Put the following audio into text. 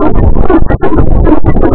I'm sorry.